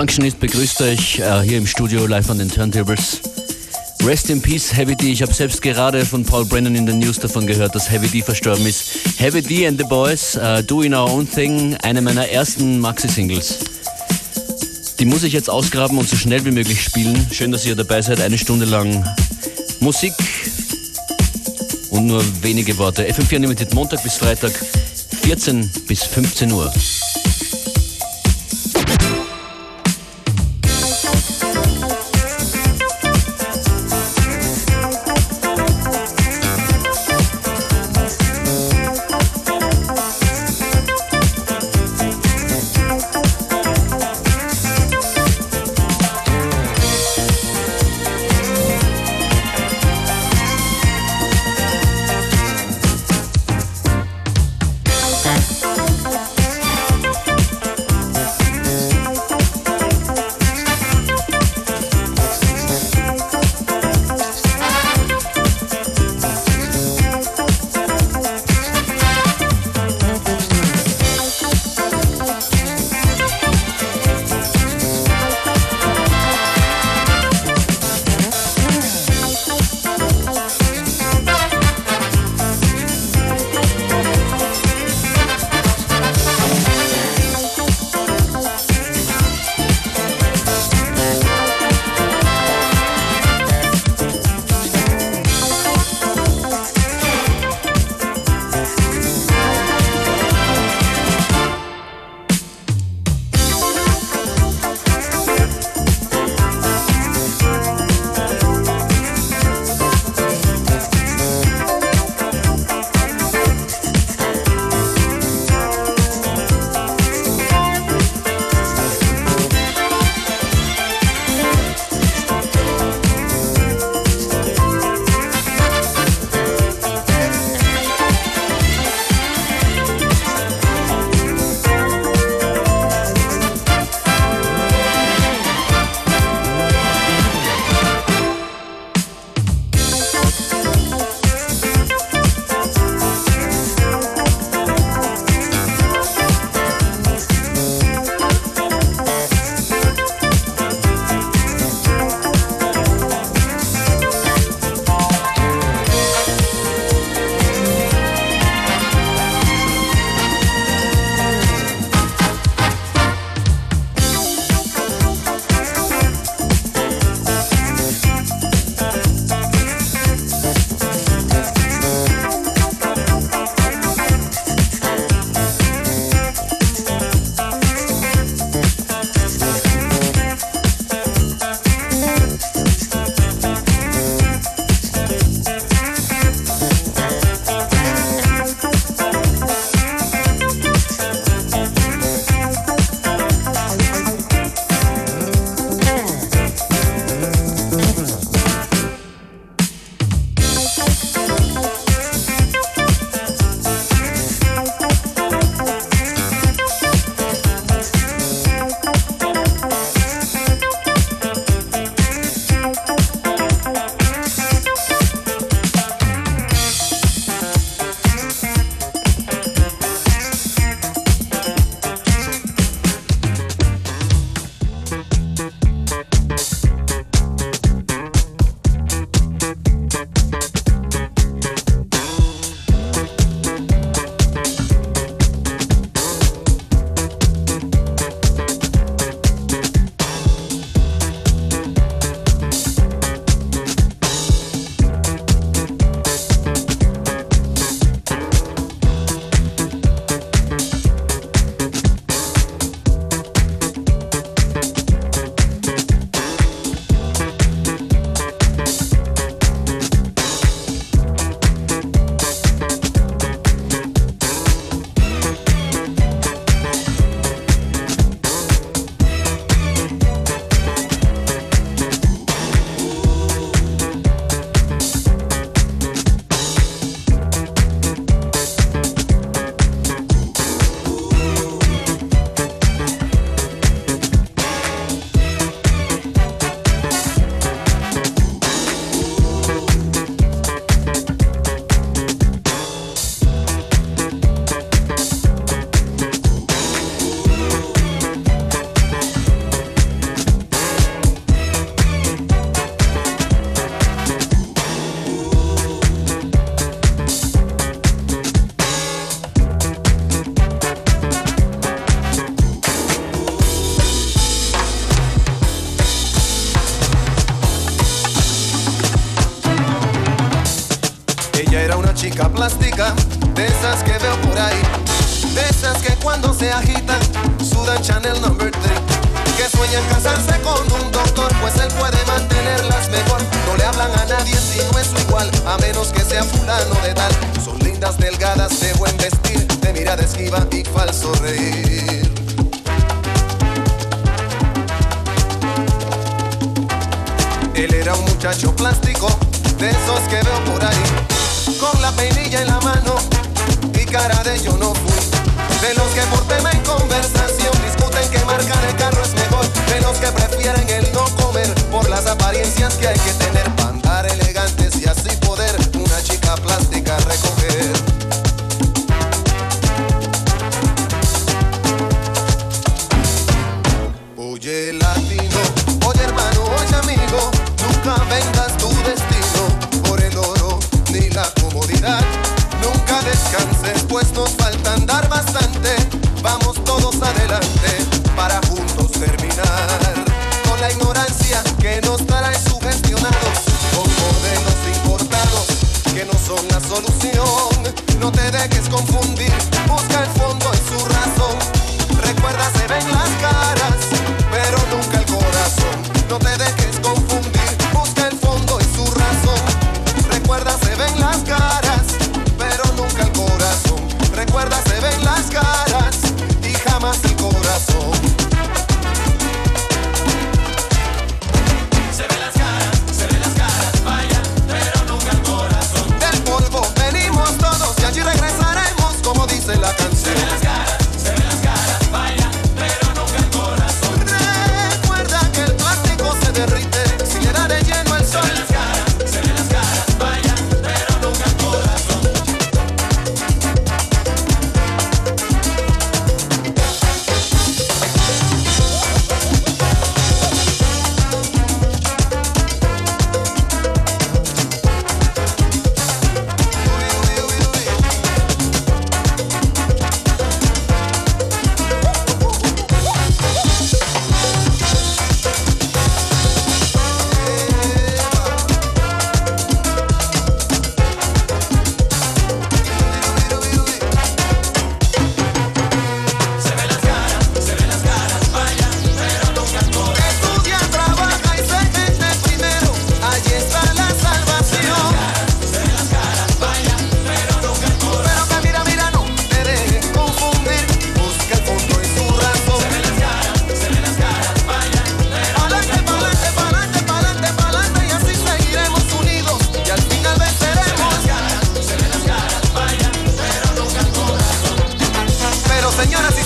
Functionist begrüßt euch äh, hier im Studio live an den Turntables. Rest in Peace, Heavy D. Ich habe selbst gerade von Paul Brennan in den News davon gehört, dass Heavy D verstorben ist. Heavy D and the Boys, uh, Doing Our Own Thing, eine meiner ersten Maxi-Singles. Die muss ich jetzt ausgraben und so schnell wie möglich spielen. Schön, dass ihr dabei seid. Eine Stunde lang Musik und nur wenige Worte. FM4 Unlimited Montag bis Freitag, 14 bis 15 Uhr.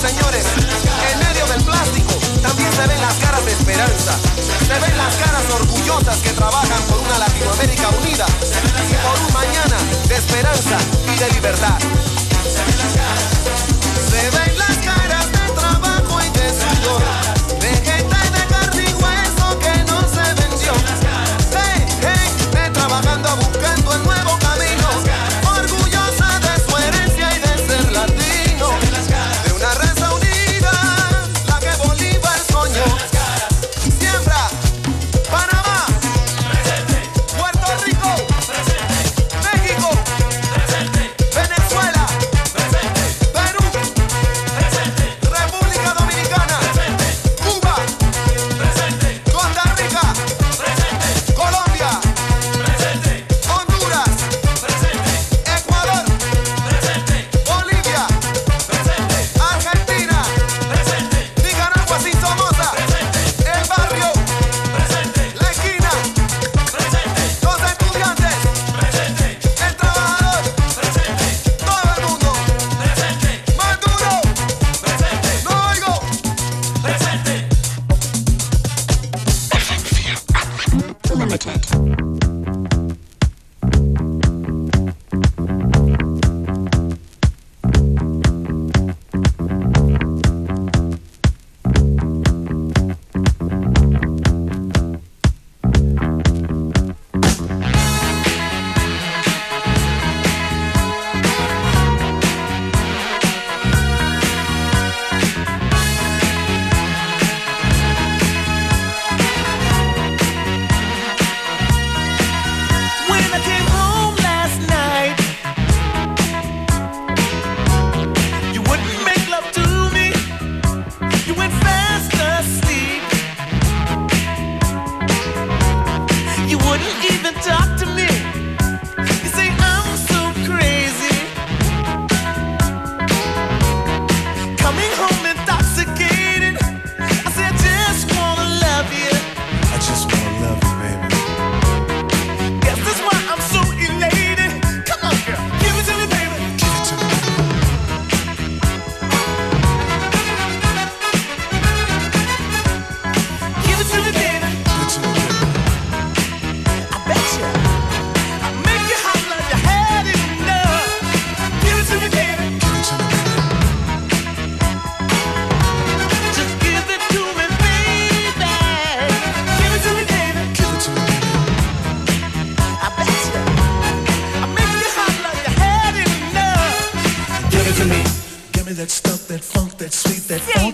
señores, en medio del plástico también se ven las caras de esperanza, se ven las caras orgullosas que trabajan por una Latinoamérica unida y por un mañana de esperanza y de libertad. Se ven las caras de trabajo y de sudor, de gente de carne y que no se vendió, de trabajando.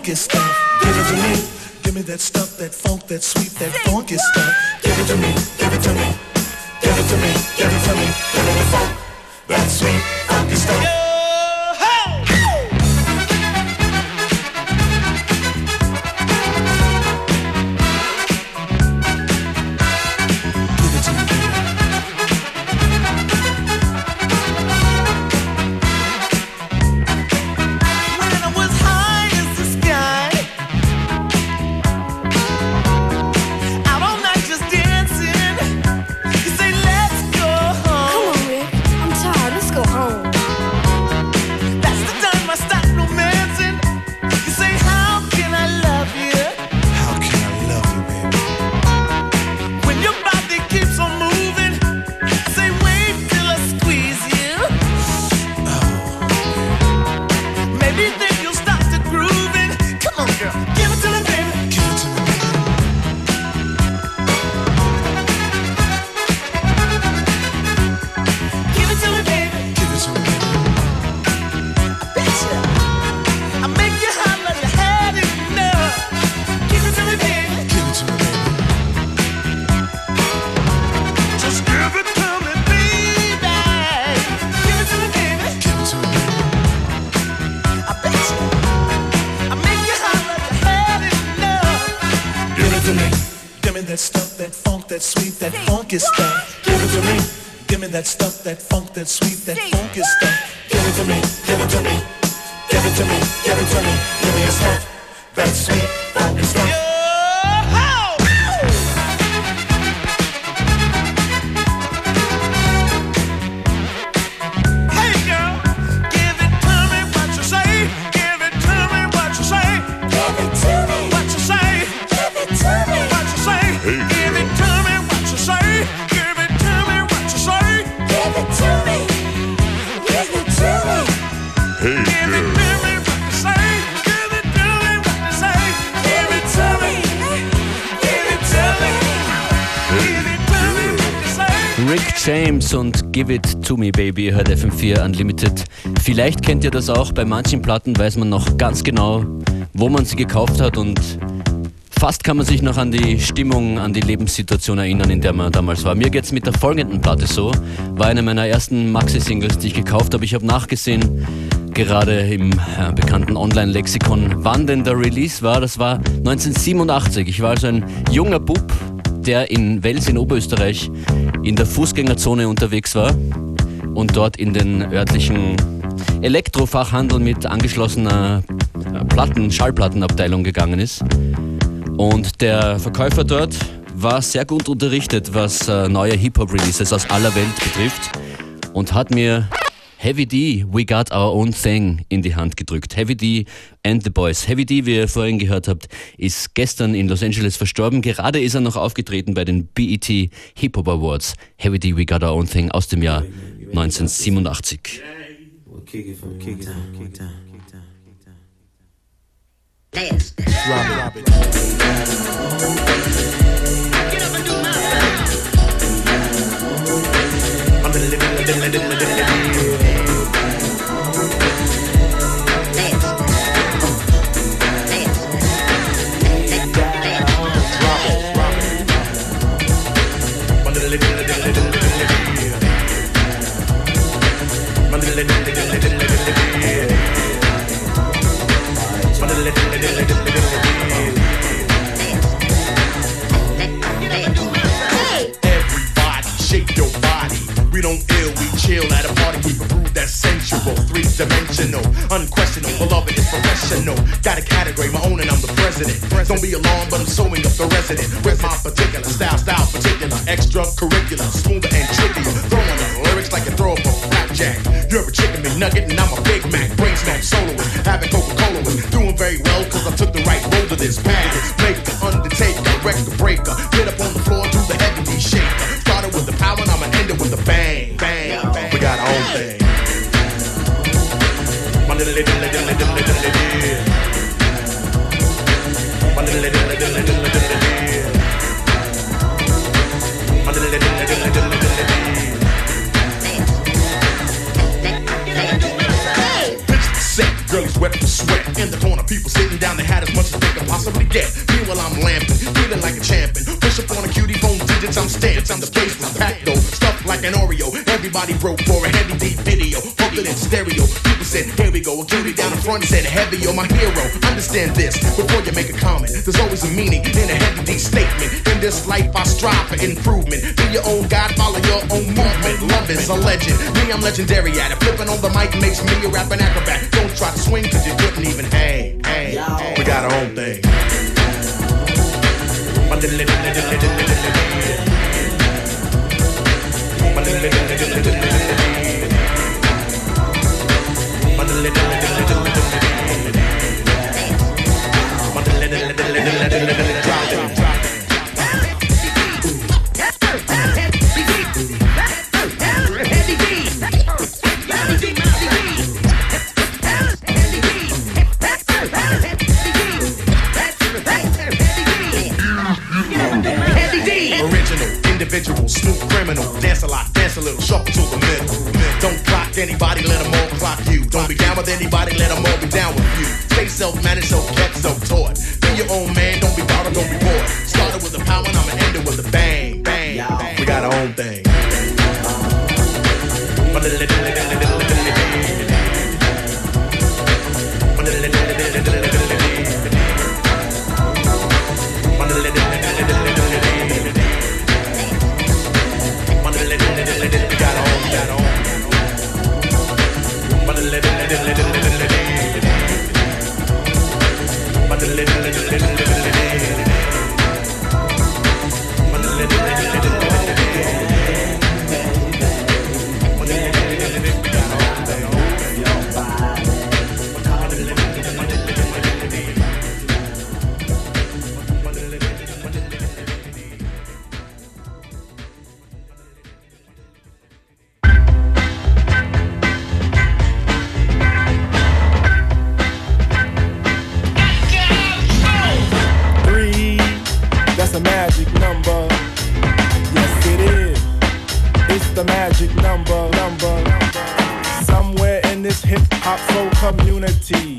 That that sweet. James und Give It To Me Baby, hört FM4 Unlimited. Vielleicht kennt ihr das auch, bei manchen Platten weiß man noch ganz genau, wo man sie gekauft hat und fast kann man sich noch an die Stimmung, an die Lebenssituation erinnern, in der man damals war. Mir geht es mit der folgenden Platte so, war eine meiner ersten Maxi-Singles, die ich gekauft habe. Ich habe nachgesehen, gerade im äh, bekannten Online-Lexikon, wann denn der Release war. Das war 1987. Ich war also ein junger Bub, der in Wels in Oberösterreich in der Fußgängerzone unterwegs war und dort in den örtlichen Elektrofachhandel mit angeschlossener Platten, Schallplattenabteilung gegangen ist. Und der Verkäufer dort war sehr gut unterrichtet, was äh, neue Hip-Hop-Releases aus aller Welt betrifft und hat mir Heavy D, We Got Our Own Thing in die Hand gedrückt. Heavy D and the Boys. Heavy D, wie ihr vorhin gehört habt, ist gestern in Los Angeles verstorben. Gerade ist er noch aufgetreten bei den BET Hip Hop Awards. Heavy D, We Got Our Own Thing aus dem Jahr 1987. Dance. Drop it. Get up and do my I'm living, living, living, living, living. Extracurricular, Understand this, before you make a comment, there's always a meaning in a heavy statement. In this life, I strive for improvement. Be your own God, follow your own movement. Love is a legend. Me, I'm legendary at it. Flipping on the mic makes me a rapping acrobat. Don't try to swing, cause you couldn't even hang. Hey, hey. We got our own thing. Original, soul community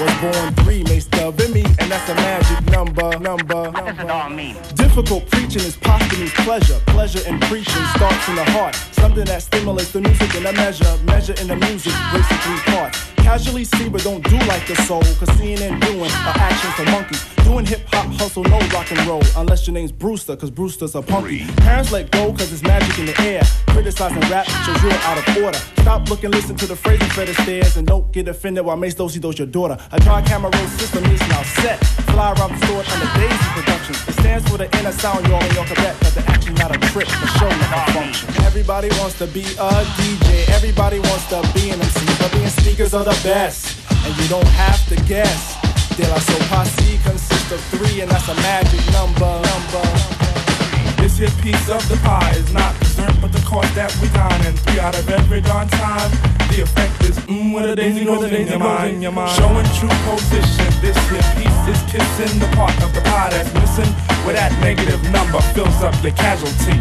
was born three, makes the me, and that's a magic number, number. number. Difficult preaching is posthumous pleasure. Pleasure in preaching starts in the heart. Something that stimulates the music in a measure. Measure in the music, breaks it three parts. Casually see, but don't do like the soul. Cause seeing and doing are actions for monkeys. Doing hip hop hustle, no rock and roll. Unless your name's Brewster, cause Brewster's a punky. Parents let go, cause it's magic in the air. Criticizing rap shows you're out of order. Stop looking, listen to the phrases the stairs, and don't get offended while Mace Dosey does your daughter. A tri camera roll system is now set. Fly around the store the Daisy Productions. It stands for the inner sound, y'all in your Quebec. But they're actually not a trick, the show never function. Everybody wants to be a DJ. Everybody wants to be an MC. But being speakers are the best. And you don't have to guess. De La Soul Posse consists of three, and that's a magic number. number. This here piece of the pie is not dessert, but the course that we dine. And three out of every darn time, the effect is mmm, with a daisy goes in your mind. Showing true position, this here piece is kissing the part of the pie that's missing, where that negative number fills up your casualty.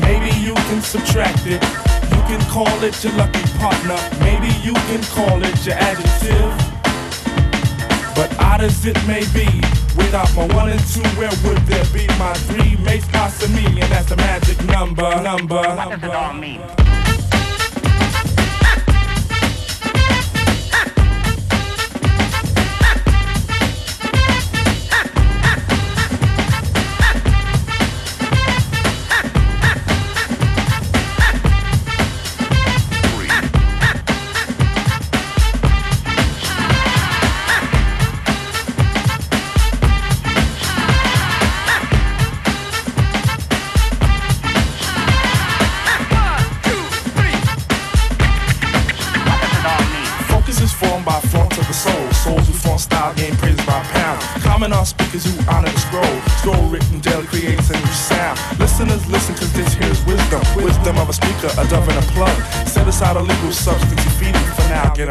Maybe you can subtract it. You can call it your lucky partner. Maybe you can call it your adjective. But odd as it may be, without my one and two, where would there be my three? Mace pasta me, and that's the magic number. Number. number. One, two,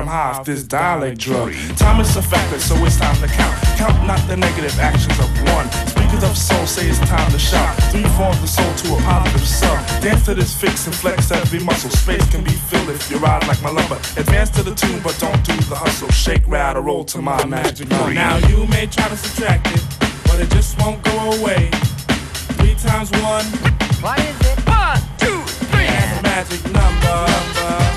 now. Get high off this dialect drug. Time is a factor, so it's time to count. Count not the negative actions of one. Speakers of soul say it's time to shout. Three forms the soul to a positive sum. Dance to this fix and flex every muscle. Space can be filled if you ride like my lumber. Advance to the tune, but don't do the hustle. Shake, ride, or roll to my magic number. Now you may try to subtract it, but it just won't go away. Three times one. What is it? One, two, three. And the magic number. Yo,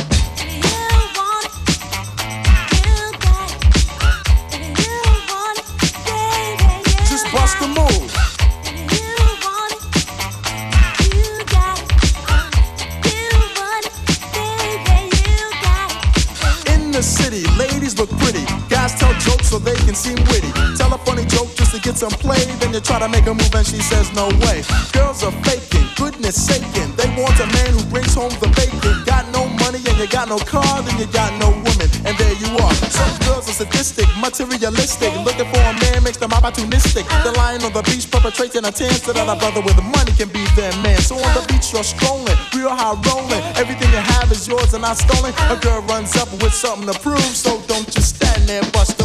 So they can seem witty. Tell a funny joke just to get some play. Then you try to make a move and she says no way. Girls are faking, goodness saking. They want a man who brings home the bacon. Got no money and you got no car, then you got no woman. And there you are. Some girls are sadistic, materialistic. Looking for a man makes them opportunistic. They're lying on the beach, perpetrating a tan so that a brother with the money can be their man. So on the beach you're strolling, real high rolling. Everything you have is yours and not stolen. A girl runs up with something to prove, so don't just stand there, bust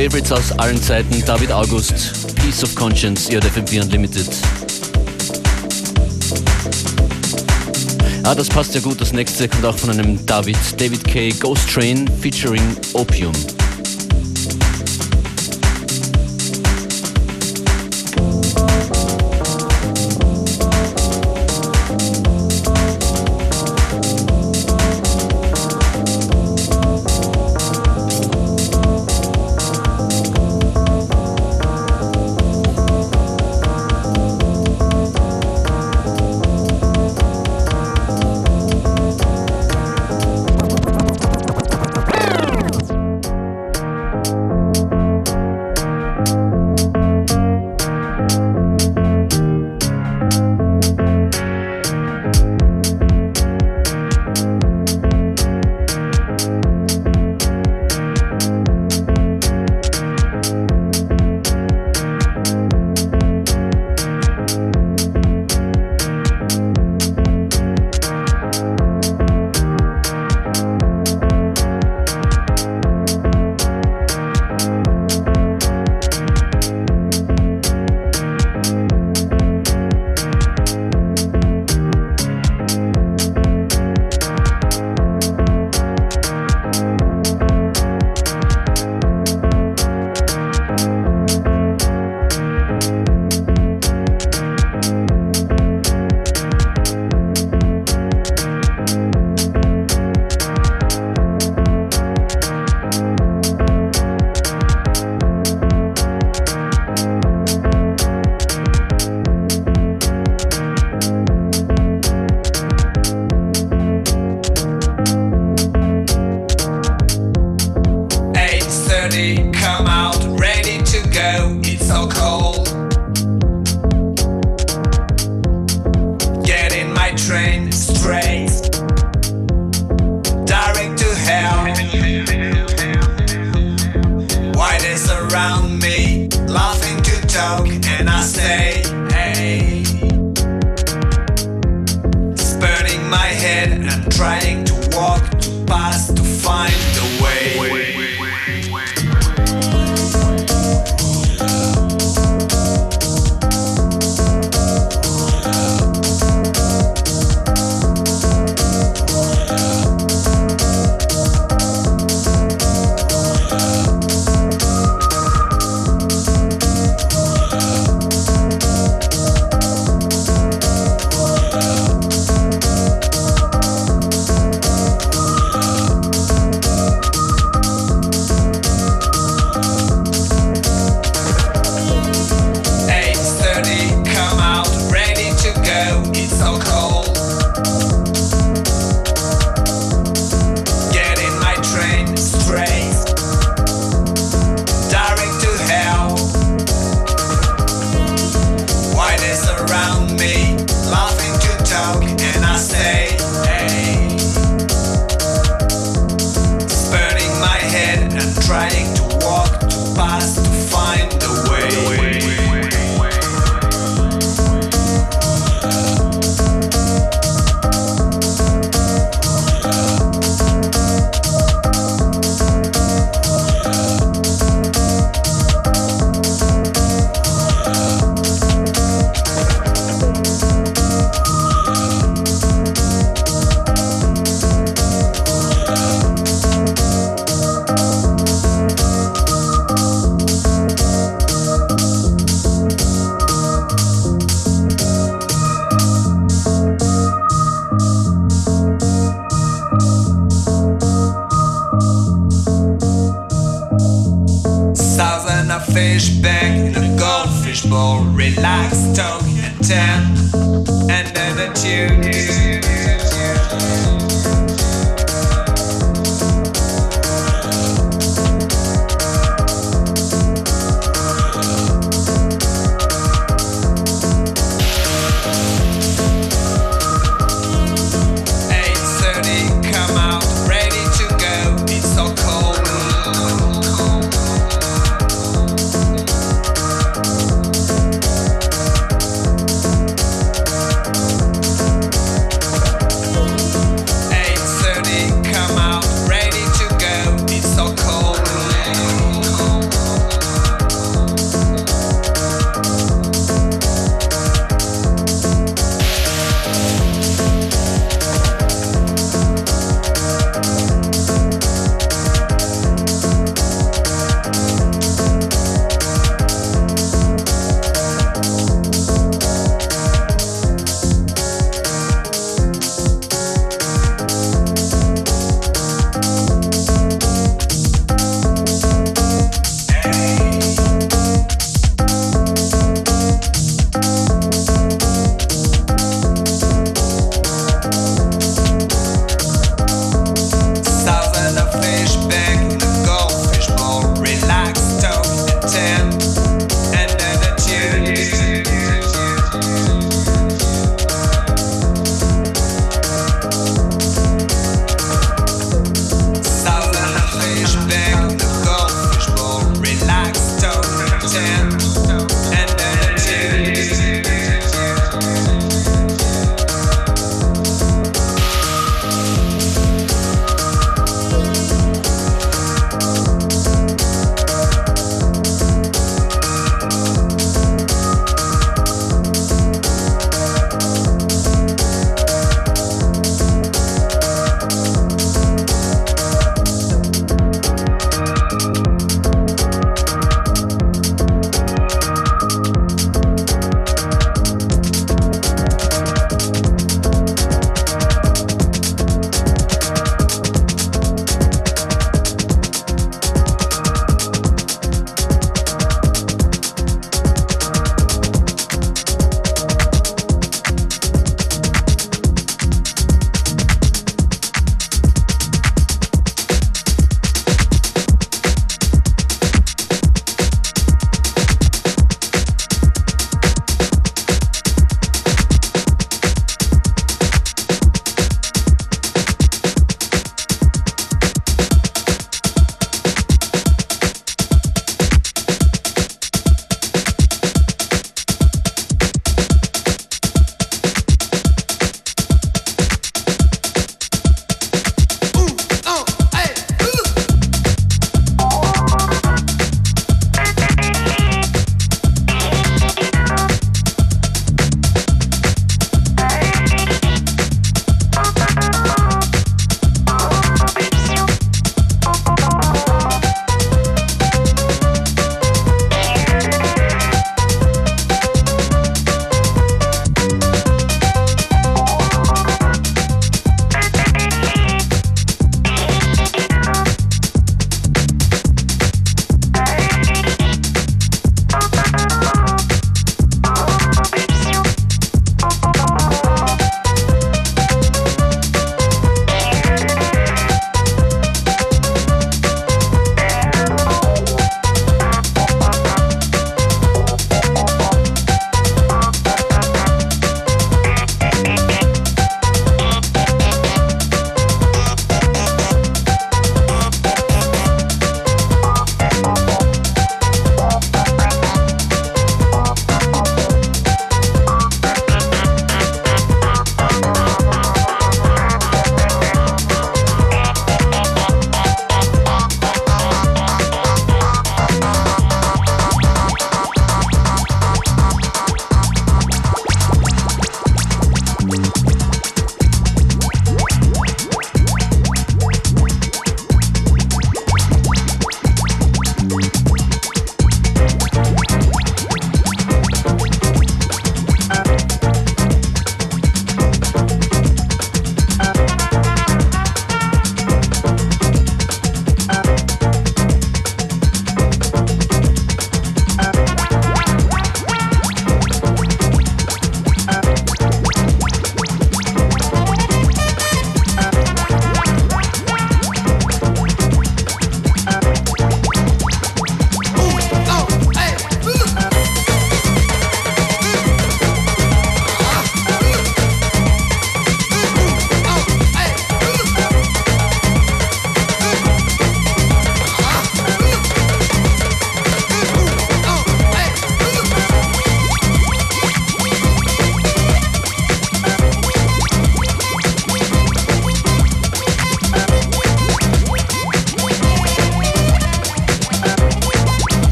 Favorites aus allen Zeiten. David August, Peace of Conscience, ihr FM4 Unlimited. Ah, das passt ja gut. Das nächste kommt auch von einem David, David K. Ghost Train featuring Opium.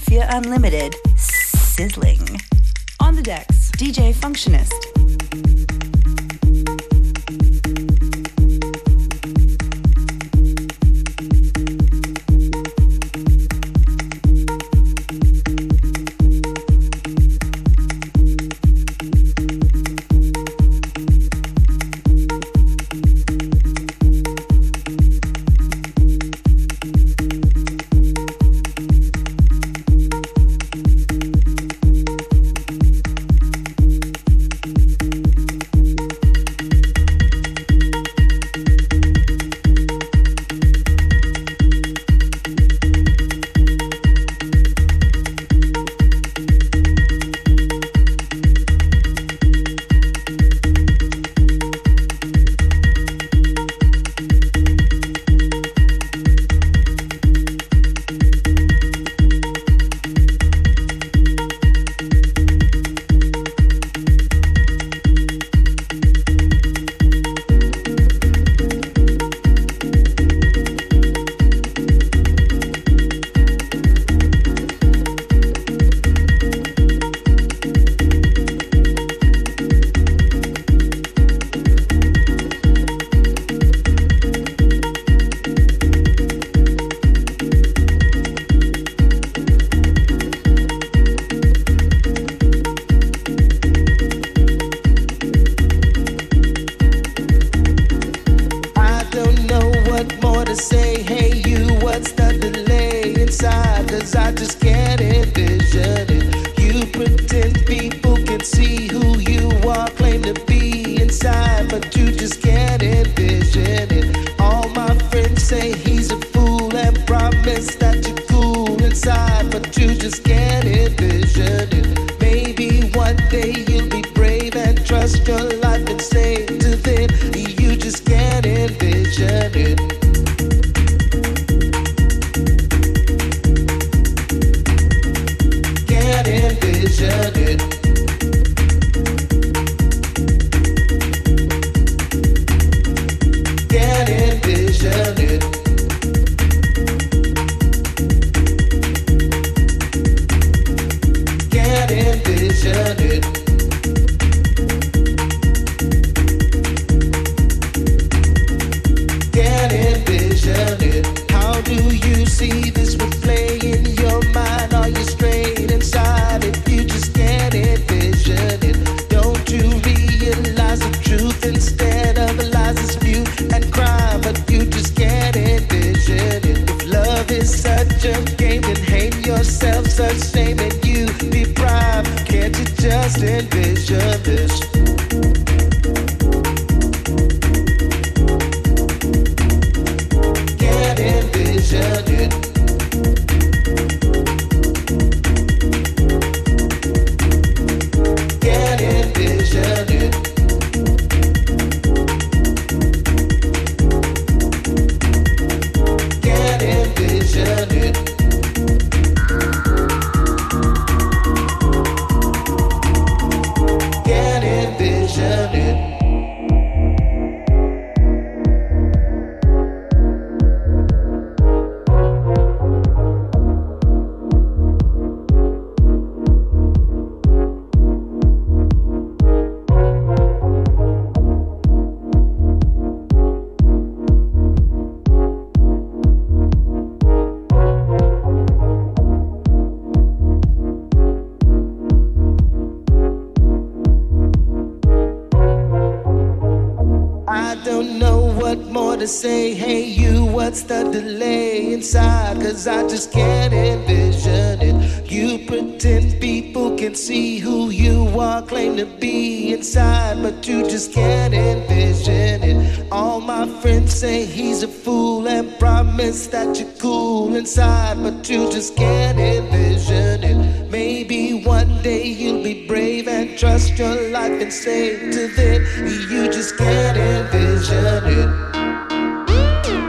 Fear Unlimited. Sizzling. On the decks, DJ Functionist.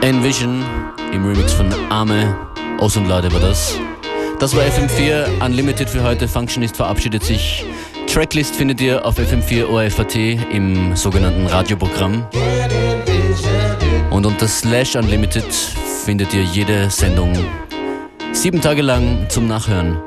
Envision im Remix von Arme. Aus und Leute war das. Das war FM4 Unlimited für heute. Functionist verabschiedet sich. Tracklist findet ihr auf FM4 ORFAT im sogenannten Radioprogramm. Und unter Slash Unlimited findet ihr jede Sendung sieben Tage lang zum Nachhören.